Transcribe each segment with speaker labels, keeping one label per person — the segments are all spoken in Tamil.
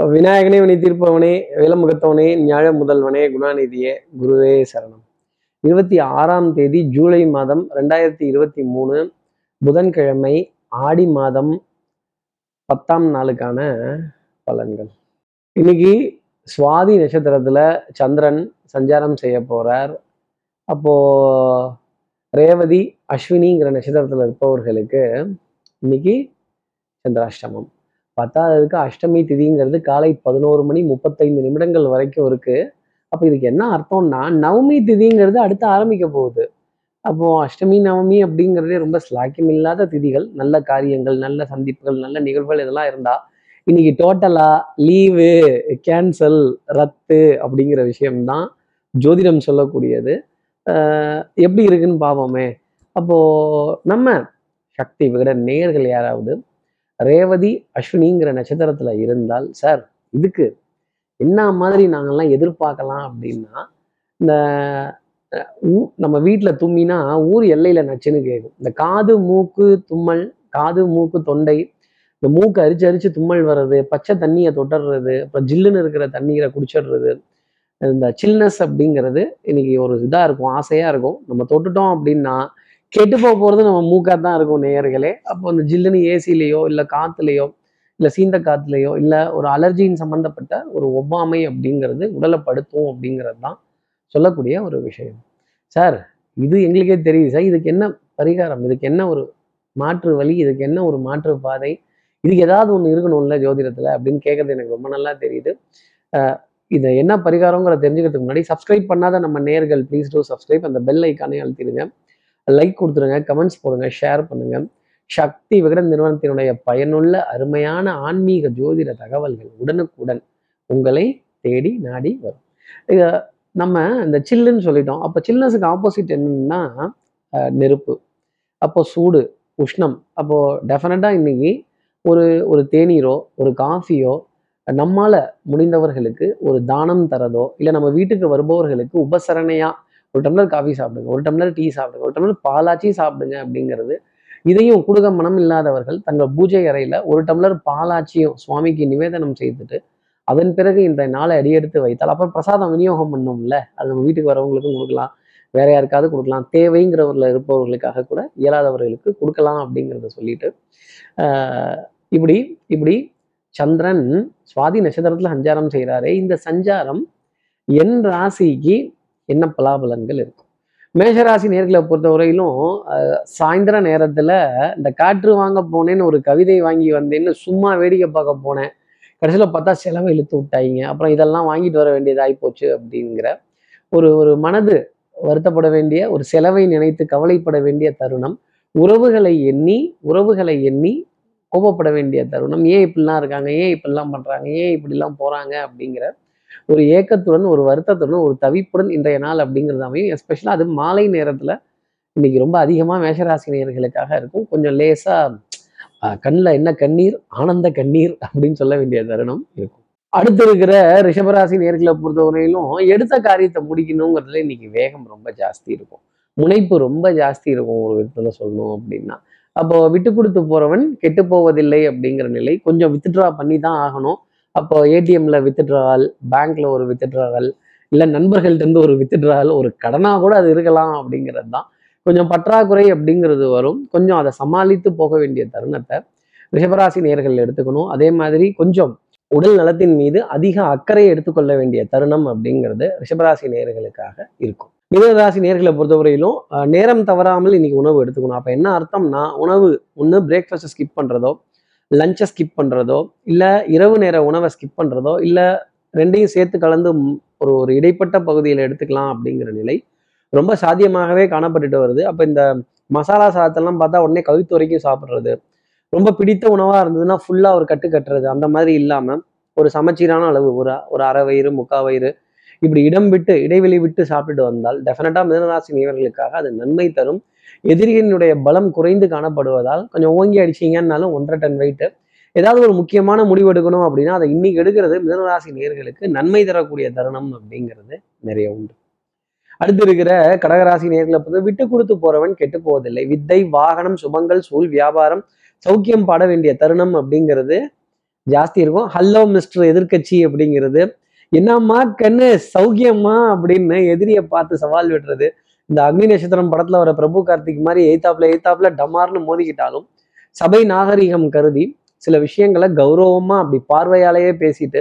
Speaker 1: விநாயகனே வினை தீர்ப்பவனே வேலமுகத்தவனே ஞாழ முதல்வனே குணாநிதியே குருவே சரணம். இருபத்தி ஆறாம் தேதி ஜூலை மாதம் ரெண்டாயிரத்தி இருபத்தி மூணு புதன்கிழமை ஆடி மாதம் பத்தாம் நாளுக்கான பலன்கள். இன்னைக்கு சுவாதி நட்சத்திரத்துல சந்திரன் சஞ்சாரம் செய்ய போறார். அப்போ ரேவதி அஸ்வினிங்கிற நட்சத்திரத்துல இருப்பவர்களுக்கு இன்னைக்கு சந்திராஷ்டமம். பத்தாவதுக்கு அஷ்டமி திதிங்கிறது காலை பதினோரு மணி முப்பத்தைந்து நிமிடங்கள் வரைக்கும் இருக்கு. அப்போ இதுக்கு என்ன அர்த்தம்னா நவமி திதிங்கிறது அடுத்து ஆரம்பிக்க போகுது. அப்போ அஷ்டமி நவமி அப்படிங்கிறதே ரொம்ப ஸ்லாக்கியம் இல்லாத திதிகள். நல்ல காரியங்கள் நல்ல சந்திப்புகள் நல்ல நிகழ்வுகள் இதெல்லாம் இருந்தா இன்னைக்கு டோட்டலா லீவு கேன்சல் ரத்து அப்படிங்கிற விஷயம்தான் ஜோதிடம் சொல்லக்கூடியது. எப்படி இருக்குன்னு பார்ப்போமே அப்போ நம்ம சக்தி விகட நேயர்கள் யாராவது ரேவதி அஸ்வினிங்கிற நட்சத்திரத்துல இருந்தால் சார் இதுக்கு என்ன மாதிரி நாங்கெல்லாம் எதிர்பார்க்கலாம் அப்படின்னா இந்த ஊ- நம்ம வீட்டில் தும்மினா ஊர் எல்லையில் நச்சுன்னு கேட்கும் இந்த காது மூக்கு தும்மல் காது மூக்கு தொண்டை இந்த மூக்கு அரிச்சு அரிச்சு தும்மல் வர்றது பச்சை தண்ணியை தொட்டுறது அப்புறம் ஜில்லுன்னு இருக்கிற தண்ணீரை குடிச்சிடுறது இந்த சில்னஸ் அப்படிங்கிறது இன்னைக்கு ஒரு இதாக இருக்கும் ஆசையாக இருக்கும். நம்ம தொட்டுட்டோம் அப்படின்னா கெட்டு போக போகிறது நம்ம மூக்காக தான் இருக்கும் நேயர்களே. அப்போ அந்த ஜில்லுன்னு ஏசிலேயோ இல்லை காற்றுலையோ இல்லை சீந்த காற்றுலையோ இல்லை ஒரு அலர்ஜியின் சம்மந்தப்பட்ட ஒரு ஒவ்வாமை அப்படிங்கிறது உடலை படுத்தும் அப்படிங்கிறது தான் சொல்லக்கூடிய ஒரு விஷயம். சார் இது எங்களுக்கே தெரியுது சார். இதுக்கு என்ன பரிகாரம்? இதுக்கு என்ன ஒரு மாற்று வழி? இதுக்கு என்ன ஒரு மாற்று பாதை? இதுக்கு ஏதாவது ஒன்று இருக்கணும்ல ஜோதிடத்தில் அப்படின்னு கேட்குறது எனக்கு ரொம்ப நல்லா தெரியுது. இதை இது என்ன பரிகாரங்கிற தெரிஞ்சுக்கிறதுக்கு முன்னாடி சப்ஸ்கிரைப் பண்ணாத நம்ம நேர்கள் ப்ளீஸ் டூ சப்ஸ்கிரைப் அந்த பெல் ஐக்கானே அழுத்திடுங்க. லைக் கொடுத்துருங்க கமெண்ட்ஸ் போடுங்க ஷேர் பண்ணுங்க. சக்தி விகடன் நிறுவனத்தினுடைய பயனுள்ள அருமையான ஆன்மீக ஜோதிட தகவல்கள் உடனுக்குடன் உங்களை தேடி நாடி வரும். நம்ம இந்த சில்லுன்னு சொல்லிட்டோம். அப்போ சில்னஸுக்கு ஆப்போசிட் என்னன்னா நெருப்பு. அப்போ சூடு உஷ்ணம். அப்போ டெஃபினட்டாக இன்னைக்கு ஒரு ஒரு தேநீரோ ஒரு காஃபியோ நம்மால் முடிந்தவர்களுக்கு ஒரு தானம் தரதோ இல்லை நம்ம வீட்டுக்கு வருபவர்களுக்கு உபசரணையாக ஒரு டம்ளர் காஃபி சாப்பிடுங்க ஒரு டம்ளர் டீ சாப்பிடுங்க ஒரு டம்ளர் பாலாச்சி சாப்பிடுங்க அப்படிங்கிறது இதையும் குடுக மனம் இல்லாதவர்கள் தங்கள் பூஜை அறையில ஒரு டம்ளர் பாலாச்சியும் சுவாமிக்கு நிவேதனம் செய்துட்டு அதன் பிறகு இந்த நாளை அடியெடுத்து வைத்தால் அப்புறம் பிரசாதம் விநியோகம் பண்ணோம்ல அது நம்ம வீட்டுக்கு வரவங்களுக்கும் கொடுக்கலாம் வேற யாருக்காவது கொடுக்கலாம் தேவைங்கிறவர்ல இருப்பவர்களுக்காக கூட இயலாதவர்களுக்கு கொடுக்கலாம் அப்படிங்கிறத சொல்லிட்டு ஆஹ் இப்படி இப்படி சந்திரன் சுவாதி நட்சத்திரத்துல சஞ்சாரம் செய்கிறாரே இந்த சஞ்சாரம் என் ராசிக்கு என்ன பலாபலன்கள் இருக்கும்? மேஷராசி நேர்களை பொறுத்தவரையிலும் வரையிலும் சாயந்தர நேரத்துல இந்த காற்று வாங்க போனேன்னு ஒரு கவிதை வாங்கி வந்தேன்னு சும்மா வேடிக்கை பார்க்க போனேன். கடைசியில பார்த்தா செலவை இழுத்து விட்டாங்க அப்புறம் இதெல்லாம் வாங்கிட்டு வர வேண்டியதாகி போச்சு அப்படிங்கிற ஒரு ஒரு மனது வருத்தப்பட வேண்டிய ஒரு செலவை நினைத்து கவலைப்பட வேண்டிய தருணம். உறவுகளை எண்ணி உறவுகளை எண்ணி கோபப்பட வேண்டிய தருணம். ஏன் இப்படிலாம் இருக்காங்க? ஏன் இப்படிலாம் பண்றாங்க? ஏன் இப்படிலாம் போறாங்க? அப்படிங்கிற ஒரு ஏக்கத்துடன் ஒரு வருத்தத்துடன் ஒரு தவிப்புடன் இன்றைய நாள் அப்படிங்கிறது அமையும் எஸ்பெஷலாக அது மாலை நேரத்துல இன்னைக்கு ரொம்ப அதிகமா மேஷராசி நேர்களுக்காக இருக்கும். கொஞ்சம் லேசாக கண்ணில் என்ன கண்ணீர் ஆனந்த கண்ணீர் அப்படின்னு சொல்ல வேண்டிய தருணம் இருக்கும். அடுத்து இருக்கிற ரிஷபராசி நேர்களை பொறுத்தவரையிலும் எடுத்த காரியத்தை முடிக்கணுங்கிறதுல இன்னைக்கு வேகம் ரொம்ப ஜாஸ்தி இருக்கும். முனைப்பு ரொம்ப ஜாஸ்தி இருக்கும் ஒரு விதத்துல சொல்லணும் அப்படின்னா. அப்போ விட்டு கொடுத்து போறவன் கெட்டு போவதில்லை அப்படிங்கிற நிலை கொஞ்சம் வித்ட்ரா பண்ணி தான் ஆகணும். அப்போ ஏடிஎம்ல வித்ட்ராவல் பேங்க்ல ஒரு வித்ட்ராவல் இல்லை நண்பர்கள்ட்ட இருந்து ஒரு வித்ட்ராவல் ஒரு கடனா கூட அது இருக்கலாம் அப்படிங்கிறது தான் கொஞ்சம் பற்றாக்குறை அப்படிங்கிறது வரும். கொஞ்சம் அதை சமாளித்து போக வேண்டிய தருணத்தை ரிஷபராசி நேர்கள் எடுத்துக்கணும். அதே மாதிரி கொஞ்சம் உடல் நலத்தின் மீது அதிக அக்கறை எடுத்துக்கொள்ள வேண்டிய தருணம் அப்படிங்கிறது ரிஷபராசி நேர்களுக்காக இருக்கும். மிதனராசி நேர்களை பொறுத்தவரையிலும் நேரம் தவறாமல் இன்னைக்கு உணவு எடுத்துக்கணும். அப்போ என்ன அர்த்தம்னா உணவு ஒன்று பிரேக்ஃபாஸ்ட்டை ஸ்கிப் பண்ணுறதோ லஞ்சை ஸ்கிப் பண்ணுறதோ இல்லை இரவு நேர உணவை ஸ்கிப் பண்ணுறதோ இல்லை ரெண்டையும் சேர்த்து கலந்து ஒரு ஒரு இடைப்பட்ட பகுதியில் எடுத்துக்கலாம் அப்படிங்கிற நிலை ரொம்ப சாத்தியமாகவே காணப்பட்டுட்டு வருது. அப்போ இந்த மசாலா சாதத்தெல்லாம் பார்த்தா உடனே கவித்து வரைக்கும் சாப்பிட்றது ரொம்ப பிடித்த உணவாக இருந்ததுன்னா ஃபுல்லாக ஒரு கட்டு கட்டுறது அந்த மாதிரி இல்லாமல் ஒரு சமச்சீரான அளவு ஒரு ஒரு அரை வயிறு முக்கா வயிறு இப்படி இடம் விட்டு இடைவெளி விட்டு சாப்பிட்டுட்டு வந்தால் டெஃபினட்டாக மிதனராசி நேயர்களுக்காக அது நன்மை தரும். எதிரியினுடைய பலம் குறைந்து காணப்படுவதால் கொஞ்சம் ஓங்கி அடிச்சீங்கன்னாலும் ஒன்றரை டன் வெயிட்டு ஏதாவது ஒரு முக்கியமான முடிவு எடுக்கணும் அப்படின்னா அதை இன்னைக்கு எடுக்கிறது மிதனராசி நேர்களுக்கு நன்மை தரக்கூடிய தருணம் அப்படிங்கிறது நிறைய உண்டு. அடுத்து இருக்கிற கடகராசி நேர்களை பொறுத்து விட்டு கொடுத்து போறவன் கெட்டு போவதில்லை. வித்தை வாகனம் சுபங்கள் சூழ் வியாபாரம் சௌக்கியம் பாட வேண்டிய தருணம் அப்படிங்கிறது ஜாஸ்தி இருக்கும். ஹல்லோ மிஸ்டர் எதிர்கட்சி அப்படிங்கிறது என்னம்மா கண்ணு சௌக்கியமா? அப்படின்னு எதிரியை பார்த்து சவால் விடுறது இந்த அக்னி நட்சத்திரம் படத்துல வர பிரபு கார்த்திக் மாதிரி எய்தாப்புல எய்தாப்புல டமார்னு மோதிக்கிட்டாலும் சபை நாகரிகம் கருதி சில விஷயங்களை கௌரவமா அப்படி பார்வையாலேயே பேசிட்டு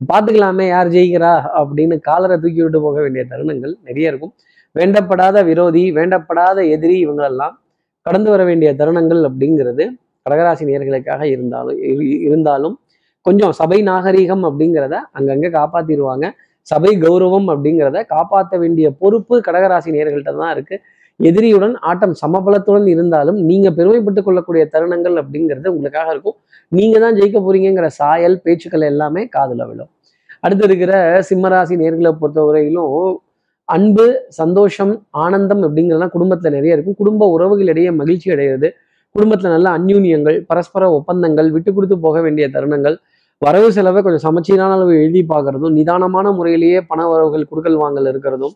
Speaker 1: பார்த்துக்கலாமே யார் ஜெயிக்கிறா? அப்படின்னு காலரை தூக்கி விட்டு போக வேண்டிய தருணங்கள் நிறைய இருக்கும். வேண்டப்படாத விரோதி வேண்டப்படாத எதிரி இவங்களெல்லாம் கடந்து வர வேண்டிய தருணங்கள் அப்படிங்கிறது கடகராசி நேர்களுக்காக இருந்தாலும் இரு- இருந்தாலும் கொஞ்சம் சபை நாகரீகம் அப்படிங்கிறத அங்கங்கே காப்பாத்திடுவாங்க. சபை கௌரவம் அப்படிங்கிறத காப்பாற்ற வேண்டிய பொறுப்பு கடகராசி நேர்கள்ட்ட தான் இருக்கு. எதிரியுடன் ஆட்டம் சமபலத்துடன் இருந்தாலும் நீங்க பெருமைப்பட்டுக் கொள்ளக்கூடிய தருணங்கள் அப்படிங்கிறது உங்களுக்காக இருக்கும். நீங்க தான் ஜெயிக்க போறீங்கங்கிற சாயல் பேச்சுக்கள் எல்லாமே காதுல விழும். அடுத்து இருக்கிற சிம்மராசி நேர்களை பொறுத்தவரையிலும் அன்பு சந்தோஷம் ஆனந்தம் அப்படிங்கிறதுலாம் குடும்பத்துல நிறைய இருக்கும். குடும்ப உறவுகளிடையே மகிழ்ச்சி அடைகிறது. குடும்பத்துல நல்ல அந்யூன்யங்கள் பரஸ்பர ஒப்பந்தங்கள் விட்டு கொடுத்து போக வேண்டிய தருணங்கள் வரவு செலவை கொஞ்சம் சமச்சீரான அளவு எழுதி பார்க்கறதும் நிதானமான முறையிலேயே பண வரவுகள் குடுக்கல் வாங்கல் இருக்கிறதும்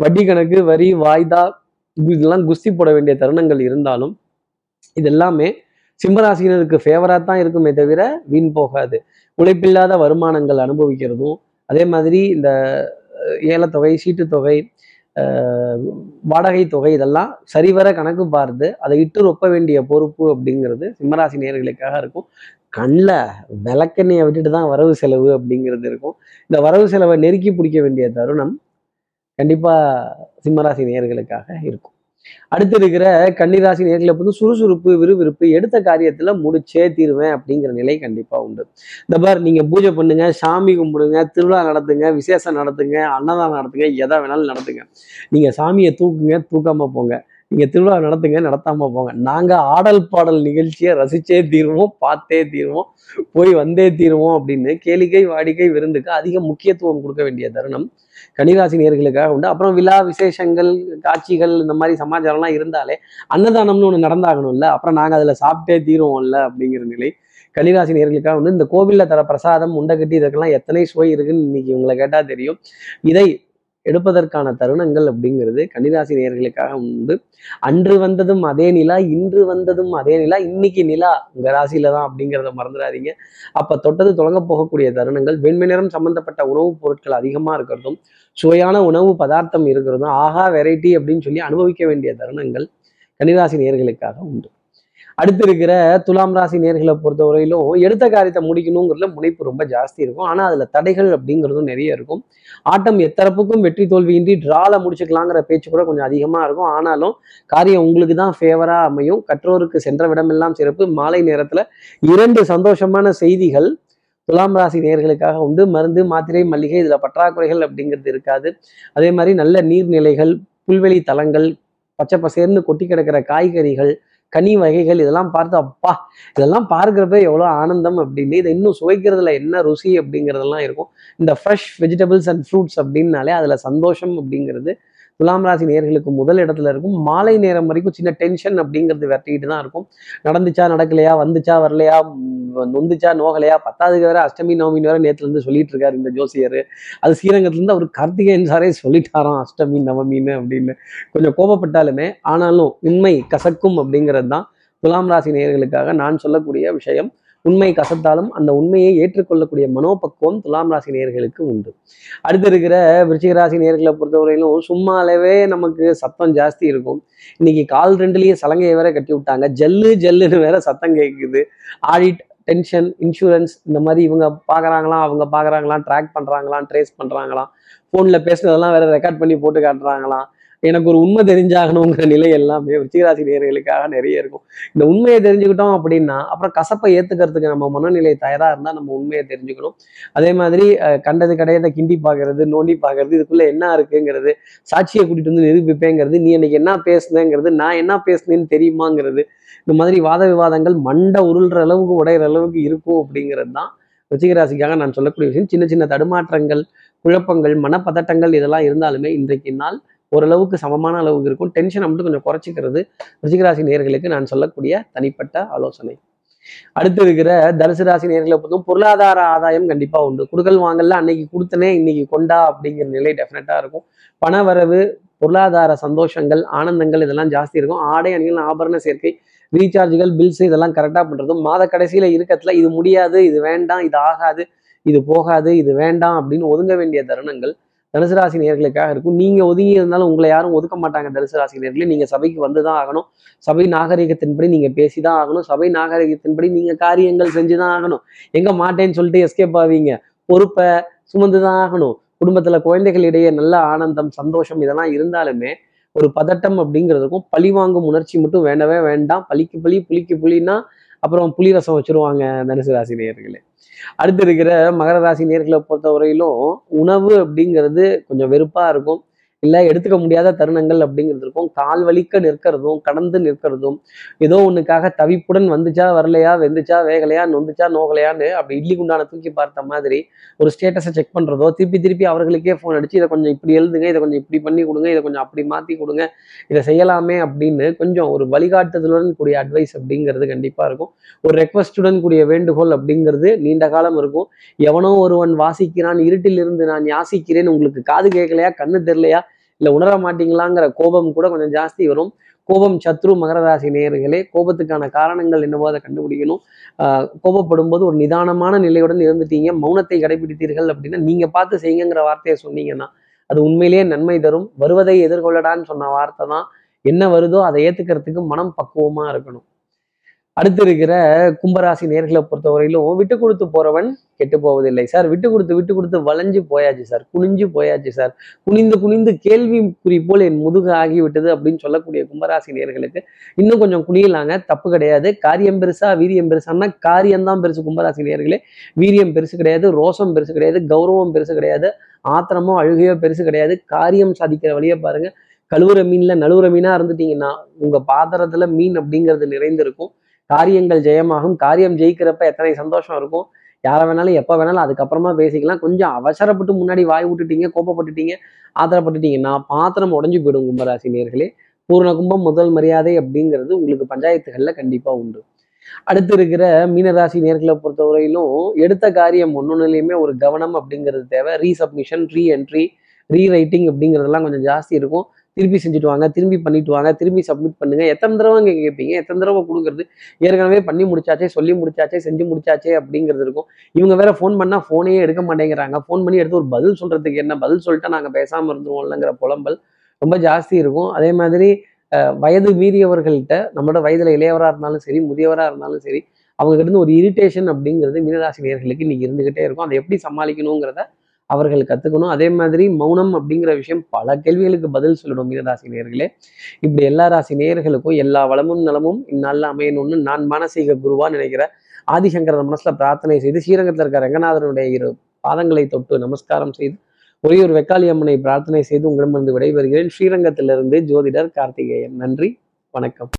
Speaker 1: வட்டி கணக்கு வரி வாய்தா இதெல்லாம் குஸ்தி போட வேண்டிய தருணங்கள் இருந்தாலும் இது எல்லாமே சிம்மராசினருக்கு ஃபேவராக தான் இருக்குமே தவிர வீண் போகாது. உழைப்பில்லாத வருமானங்கள் அனுபவிக்கிறதும் அதே மாதிரி இந்த ஏலத்தொகை சீட்டுத்தொகை அஹ், வாடகை தொகை இதெல்லாம் சரிவர கணக்கு பார்த்து அதை இட்டு ரொப்ப வேண்டிய பொறுப்பு அப்படிங்கிறது சிம்மராசி நேர்களுக்காக இருக்கும். கண்ணில் விளக்கெண்ணையை விட்டுட்டு தான் வரவு செலவு அப்படிங்கிறது இருக்கும். இந்த வரவு செலவை நெருக்கி பிடிக்க வேண்டிய தருணம் கண்டிப்பா சிம்மராசி நேர்களுக்காக இருக்கும். அடுத்து இருக்கிற கன்னிராசி நேர்களை வந்து சுறுசுறுப்பு விறுவிறுப்பு எடுத்த காரியத்துல முடிச்சே தீருவேன் அப்படிங்கிற நிலை கண்டிப்பா உண்டு. இந்த பார் நீங்க பூஜை பண்ணுங்க சாமி கும்பிடுங்க திருவிழா நடத்துங்க விசேஷம் நடத்துங்க அன்னதானம் நடத்துங்க எதை வேணாலும் நடத்துங்க. நீங்க சாமியை தூக்குங்க தூக்காம போங்க. நீங்கள் திருவிழா நடத்துங்க நடத்தாமல் போங்க. நாங்கள் ஆடல் பாடல் நிகழ்ச்சியை ரசித்தே தீருவோம் பார்த்தே தீருவோம் போய் வந்தே தீருவோம் அப்படின்னு கேளிக்கை வாடிக்கை விருந்துக்கு அதிக முக்கியத்துவம் கொடுக்க வேண்டிய தருணம் கன்னிராசி நேர்களுக்காக உண்டு. அப்புறம் விழா விசேஷங்கள் காட்சிகள் இந்த மாதிரி சமாச்சாரம்லாம் இருந்தாலே அன்னதானம்னு ஒன்று நடந்தாகணும்ல. அப்புறம் நாங்கள் அதில் சாப்பிட்டே தீருவோம்ல அப்படிங்கிற நிலை கன்னிராசி நேர்களுக்காக உண்டு. இந்த கோவிலில் தர பிரசாதம் உண்டை கட்டி இதுக்கெல்லாம் எத்தனை சுவை இருக்குன்னு இன்னைக்கு உங்களை கேட்டால் தெரியும். இதை எடுப்பதற்கான தருணங்கள் அப்படிங்கிறது கன்னிராசி நேர்களுக்காக உண்டு. அன்று வந்ததும் அதே நிலா இன்று வந்ததும் அதே நிலா இன்னைக்கு நிலா உங்க ராசியில தான் அப்படிங்கிறத மறந்துடாதீங்க. அப்ப தொட்டது தொடங்க போகக்கூடிய தருணங்கள் வெண்மை நிறம் சம்பந்தப்பட்ட உணவுப் பொருட்கள் அதிகமா இருக்கிறதும் சுவையான உணவு பதார்த்தம் இருக்கிறதும் ஆஹா வெரைட்டி அப்படின்னு சொல்லி அனுபவிக்க வேண்டிய தருணங்கள் கன்னிராசி நேர்களுக்காக உண்டு. அடுத்து இருக்கிற துலாம் ராசி நேர்களை பொறுத்தவரையிலும் எடுத்த காரியத்தை முடிக்கணுங்கிறதுல முனைப்பு ரொம்ப ஜாஸ்தி இருக்கும். ஆனால் அதில் தடைகள் அப்படிங்கிறதும் நிறைய இருக்கும். ஆட்டம் எத்தரப்புக்கும் வெற்றி தோல்வியின்றி ட்ரால முடிச்சுக்கலாங்கிற பேச்சு கூட கொஞ்சம் அதிகமாக இருக்கும். ஆனாலும் காரியம் உங்களுக்கு தான் ஃபேவராக அமையும். கற்றோருக்கு சென்ற விடமெல்லாம் சிறப்பு. மாலை நேரத்தில் இரண்டு சந்தோஷமான செய்திகள் துலாம் ராசி நேர்களுக்காக உண்டு. மருந்து மாத்திரை மல்லிகை இதில் பற்றாக்குறைகள் அப்படிங்கிறது இருக்காது. அதே மாதிரி நல்ல நீர்நிலைகள் புல்வெளி தலங்கள் பச்சை பசேர்னு கொட்டி கிடக்கிற காய்கறிகள் கனி வகைகள் இதெல்லாம் பார்த்து அப்பா இதெல்லாம் பார்க்குறப்ப எவ்வளோ ஆனந்தம் அப்படின்னு இதை இன்னும் சுவைக்கிறதுல என்ன ருசி அப்படிங்கிறதெல்லாம் இருக்கும். இந்த ஃப்ரெஷ் வெஜிடபிள்ஸ் அண்ட் ஃப்ரூட்ஸ் அப்படின்னாலே அதில் சந்தோஷம் அப்படிங்கிறது துலாம் ராசி நேர்களுக்கு முதல் இடத்துல இருக்கும். மாலை நேரம் வரைக்கும் சின்ன டென்ஷன் அப்படிங்கிறது வெட்டிக்கிட்டு தான் இருக்கும். நடந்துச்சா நடக்கலையா வந்துச்சா வரலையா நொந்துச்சா நோகலையா பத்தாவதுக்கு வேற அஷ்டமி நவமின் வேற நேற்றுலேருந்து இருந்து சொல்லிட்டு இருக்காரு இந்த ஜோசியர். அது ஸ்ரீரங்கத்துலேருந்து அவர் கார்த்திகேயன் சாரே சொல்லிட்டாராம் அஷ்டமி நவமின்னு அப்படின்னு. கொஞ்சம் கோபப்பட்டாலுமே ஆனாலும் உண்மை கசக்கும் அப்படிங்கிறது தான் துலாம் ராசி நேயர்களுக்காக நான் சொல்லக்கூடிய விஷயம். உண்மை கசத்தாலும் அந்த உண்மையை ஏற்றுக்கொள்ளக்கூடிய மனோபக்குவம் துலாம் ராசி நேயர்களுக்கு உண்டு. அடுத்து இருக்கிற விருச்சிக ராசி நேயர்களை பொறுத்தவரையிலும் சும்மாலவே நமக்கு சத்தம் ஜாஸ்தி இருக்கும். இன்னைக்கு கால் ரெண்டுலேயே சலங்கையை வேற கட்டி விட்டாங்க. ஜல்லு ஜல்லுன்னு வேற சத்தம் கேட்குது ஆடிட் டென்ஷன் இன்சூரன்ஸ் இந்த மாதிரி இவங்க பார்க்குறாங்களாம் அவங்க பார்க்குறாங்களாம் ட்ராக் பண்ணுறாங்களாம் ட்ரேஸ் பண்ணுறாங்களாம் ஃபோனில் பேசுனதெல்லாம் வேற ரெக்கார்ட் பண்ணி போட்டு காட்டுறாங்களாம். எனக்கு ஒரு உண்மை தெரிஞ்சாகணுங்கிற நிலை எல்லாமே விருச்சிகராசி நேர்களுக்காக நிறைய இருக்கும். இந்த உண்மையை தெரிஞ்சுக்கிட்டோம் அப்படின்னா அப்புறம் கசப்பை ஏத்துக்கிறதுக்கு நம்ம மனநிலை தயாரா இருந்தா நம்ம உண்மையை தெரிஞ்சுக்கணும். அதே மாதிரி கண்டது கடையதை கிண்டி பார்க்கறது நோண்டி பார்க்கறது இதுக்குள்ள என்ன இருக்குங்கிறது சாட்சியை கூட்டிட்டு வந்து நிரூபிப்பேங்கிறது நீ எனக்கு என்ன பேசுனேங்கிறது நான் என்ன பேசுனேன்னு தெரியுமாங்கிறது இந்த மாதிரி வாத விவாதங்கள் மண்டை உருள்ற அளவுக்கு உடையிற அளவுக்கு இருக்கும் அப்படிங்கிறது தான் ரிச்சிகராசிக்காக நான் சொல்லக்கூடிய விஷயம். சின்ன சின்ன தடுமாற்றங்கள் குழப்பங்கள் மனப்பதட்டங்கள் இதெல்லாம் இருந்தாலுமே இன்றைக்கு நாள் ஓரளவுக்கு சமமான அளவுக்கு இருக்கும். டென்ஷனை மட்டும் கொஞ்சம் குறைச்சிக்கிறது ரிஷிகராசி நேர்களுக்கு நான் சொல்லக்கூடிய தனிப்பட்ட ஆலோசனை. அடுத்து இருக்கிற தனுசு ராசி நேர்களை பொறுத்தும் பொருளாதார ஆதாயம் கண்டிப்பா உண்டு. குடுக்கல் வாங்கல அன்னைக்கு கொடுத்தனே இன்னைக்கு கொண்டா அப்படிங்கிற நிலை டெஃபினட்டா இருக்கும். பண வரவு பொருளாதார சந்தோஷங்கள் ஆனந்தங்கள் இதெல்லாம் ஜாஸ்தி இருக்கும். ஆடை அணிகள் ஆபரண சேர்க்கை ரீசார்ஜுகள் பில்ஸ் இதெல்லாம் கரெக்டாக பண்ணுறதும் மாத கடைசியில் இருக்கத்துல இது முடியாது இது வேண்டாம் இது ஆகாது இது போகாது இது வேண்டாம் அப்படின்னு ஒதுங்க வேண்டிய தருணங்கள் தனுசு ராசி நேர்களுக்காக இருக்கும். நீங்கள் ஒதுங்கி இருந்தாலும் உங்களை யாரும் ஒதுக்க மாட்டாங்க தனுசு ராசி நேர்களே நீங்கள் சபைக்கு வந்துதான் ஆகணும். சபை நாகரிகத்தின்படி பேசி தான் ஆகணும். சபை நாகரிகத்தின்படி நீங்க காரியங்கள் செஞ்சுதான் ஆகணும். எங்க மாட்டேன்னு சொல்லிட்டு எஸ்கேப் ஆவீங்க. பொறுப்பை சுமந்து தான் ஆகணும். குடும்பத்துல குழந்தைகளிடையே நல்ல ஆனந்தம் சந்தோஷம் இதெல்லாம் இருந்தாலுமே ஒரு பதட்டம் அப்படிங்கிறதுக்கும் பழி வாங்கும் உணர்ச்சி மட்டும் வேண்டவே வேண்டாம். பழிக்கு பழி புளிக்கு புளின்னா அப்புறம் புளி ரசம் வச்சிருவாங்க தனுசு ராசி நேர்களே அடுத்து இருக்கிற மகர ராசி நேர்களை பொறுத்த வரையிலும் உணவு அப்படிங்கிறது கொஞ்சம் வெறுப்பாக இருக்கும். இல்லை எடுத்துக்க முடியாத தருணங்கள் அப்படிங்கிறது இருக்கும். கால் வலிக்க நிற்கிறதும் கடந்து நிற்கிறதும் ஏதோ ஒன்றுக்காக தவிப்புடன் வந்துச்சா வரலையா வெந்துச்சா வேகலையா நொந்துச்சா நோகலையான்னு அப்படி இட்லி குண்டான தூக்கி பார்த்த மாதிரி ஒரு ஸ்டேட்டஸை செக் பண்ணுறதோ திருப்பி திருப்பி அவர்களுக்கே ஃபோன் அடிச்சு இதை கொஞ்சம் இப்படி எழுதுங்க இதை கொஞ்சம் இப்படி பண்ணி கொடுங்க இதை கொஞ்சம் அப்படி மாற்றி கொடுங்க இதை செய்யலாமே அப்படின்னு கொஞ்சம் ஒரு வழிகாட்டுதலுடன் கூடிய அட்வைஸ் அப்படிங்கிறது கண்டிப்பாக இருக்கும். ஒரு ரெக்வஸ்டுடன் கூடிய வேண்டுகோள் அப்படிங்கிறது நீண்ட காலம் இருக்கும். எவனோ ஒருவன் வாசிக்கிறான் இருட்டில் இருந்து நான் யாசிக்கிறேன் உங்களுக்கு காது கேட்கலையா கண்ணு தெரியலையா இல்லை உணர மாட்டீங்களாங்கிற கோபம் கூட கொஞ்சம் ஜாஸ்தி வரும். கோபம் சத்ரு மகர ராசி நேயர்களே கோபத்துக்கான காரணங்கள் என்னவோ அதை கண்டுபிடிக்கணும். கோபப்படும் போது ஒரு நிதானமான நிலையுடன் இருந்துட்டீங்க. மௌனத்தை கடைபிடித்தீர்கள் அப்படின்னா நீங்க பார்த்து செய்யுங்கிற வார்த்தையை சொன்னீங்கன்னா அது உண்மையிலேயே நன்மை தரும். வருவதை எதிர்கொள்ளடான்னு சொன்ன வார்த்தை தான். என்ன வருதோ அதை ஏத்துக்கிறதுக்கு மனம் பக்குவமா இருக்கணும். அடுத்து இருக்கிற கும்பராசி நேர்களை பொறுத்தவரையிலும் விட்டு கொடுத்து போறவன் கெட்டு போவதில்லை. சார் விட்டு கொடுத்து விட்டு கொடுத்து வளைஞ்சு போயாச்சு சார். குனிஞ்சு போயாச்சு சார். குனிந்து குனிந்து கேள்வி குறி போல் என் முதுகு ஆகிவிட்டது அப்படின்னு சொல்லக்கூடிய கும்பராசி நேர்களுக்கு இன்னும் கொஞ்சம் குனியலாங்க. தப்பு கிடையாது. காரியம் பெருசா வீரியம் பெருசான்னா காரியம்தான் பெருசு கும்பராசி நேர்களே. வீரியம் பெருசு கிடையாது ரோசம் பெருசு கிடையாது கௌரவம் பெருசு கிடையாது ஆத்திரமோ அழுகையோ பெருசு கிடையாது. காரியம் சாதிக்கிற வழியை பாருங்க. கழுவுற மீன்ல நழுவுற மீனா இருந்துட்டீங்கன்னா உங்க பாத்திரத்துல மீன் அப்படிங்கிறது நிறைந்திருக்கும். காரியங்கள் ஜெயமாகும். காரியம் ஜெயிக்கிறப்ப எத்தனை சந்தோஷம் இருக்கும். யாரை வேணாலும் எப்போ வேணாலும் அதுக்கப்புறமா பேசிக்கலாம். கொஞ்சம் அவசரப்பட்டு முன்னாடி வாய் விட்டுட்டீங்க கோப்பப்பட்டுட்டீங்க ஆத்திரப்பட்டுட்டீங்கன்னா பாத்திரம் உடஞ்சி போயிடும் கும்பராசி நேர்களே. பூர்ண கும்பம் முதல் மரியாதை அப்படிங்கிறது உங்களுக்கு பஞ்சாயத்துகளில் கண்டிப்பாக உண்டு. அடுத்து இருக்கிற மீனராசி நேர்களை பொறுத்தவரையிலும் எடுத்த காரியம் ஒன்னொன்னுலையுமே ஒரு கவனம் அப்படிங்கிறது தேவை. ரீசப்மிஷன் ரீ என்ட்ரி ரீ ரைட்டிங் அப்படிங்கிறதெல்லாம் கொஞ்சம் ஜாஸ்தி இருக்கும். திருப்பி செஞ்சுட்டு வாங்க திரும்பி பண்ணிட்டு வாங்க திரும்பி சப்மிட் பண்ணுங்க. எத்தனை தடவை கேட்பீங்க? எத்தனை தடவை கொடுக்குறது? ஏற்கனவே பண்ணி முடிச்சாச்சே சொல்லி முடிச்சாச்சே செஞ்சு முடிச்சாச்சே அப்படிங்கிறது இருக்கும். இவங்க வேற ஃபோன் பண்ணா ஃபோனையே எடுக்க மாட்டேங்கிறாங்க. ஃபோன் பண்ணி எடுத்து ஒரு பதில் சொல்றதுக்கு என்ன? பதில் சொல்லிட்டா நாங்கள் பேசாமல் இருந்துருவோம்லங்கிற புலம்பல் ரொம்ப ஜாஸ்தி இருக்கும். அதே மாதிரி வயது மீறியவர்கள்ட்ட நம்மளோட வயதில் இளையவராக இருந்தாலும் சரி முதியவராக இருந்தாலும் சரி அவங்க கிட்ட இருந்து ஒரு இரிட்டேஷன் அப்படிங்கிறது மீனராசி நேர்களுக்கு இன்னைக்கு இருந்துகிட்டே இருக்கும். அதை எப்படி சமாளிக்கணுங்கிறத அவர்கள் கத்துக்கணும். அதே மாதிரி மௌனம் அப்படிங்கிற விஷயம் பல கேள்விகளுக்கு பதில் சொல்லணும் மீனராசி நேர்களே இப்படி எல்லா ராசி நேர்களுக்கும் எல்லா வளமும் நலமும் இந்நாளில் அமையணும்னு நான் மானசீக குருவா நினைக்கிறேன் ஆதிசங்கரன் மனசுல பிரார்த்தனை செய்து ஸ்ரீரங்கத்தில் இருக்க ரங்கநாதனுடைய இரு பாதங்களை தொட்டு நமஸ்காரம் செய்து ஒரே ஒரு வெக்காளி அம்மனை பிரார்த்தனை செய்து உங்களிடமிருந்து விடைபெறுகிறேன். ஸ்ரீரங்கத்திலிருந்து ஜோதிடர் கார்த்திகேயன். நன்றி. வணக்கம்.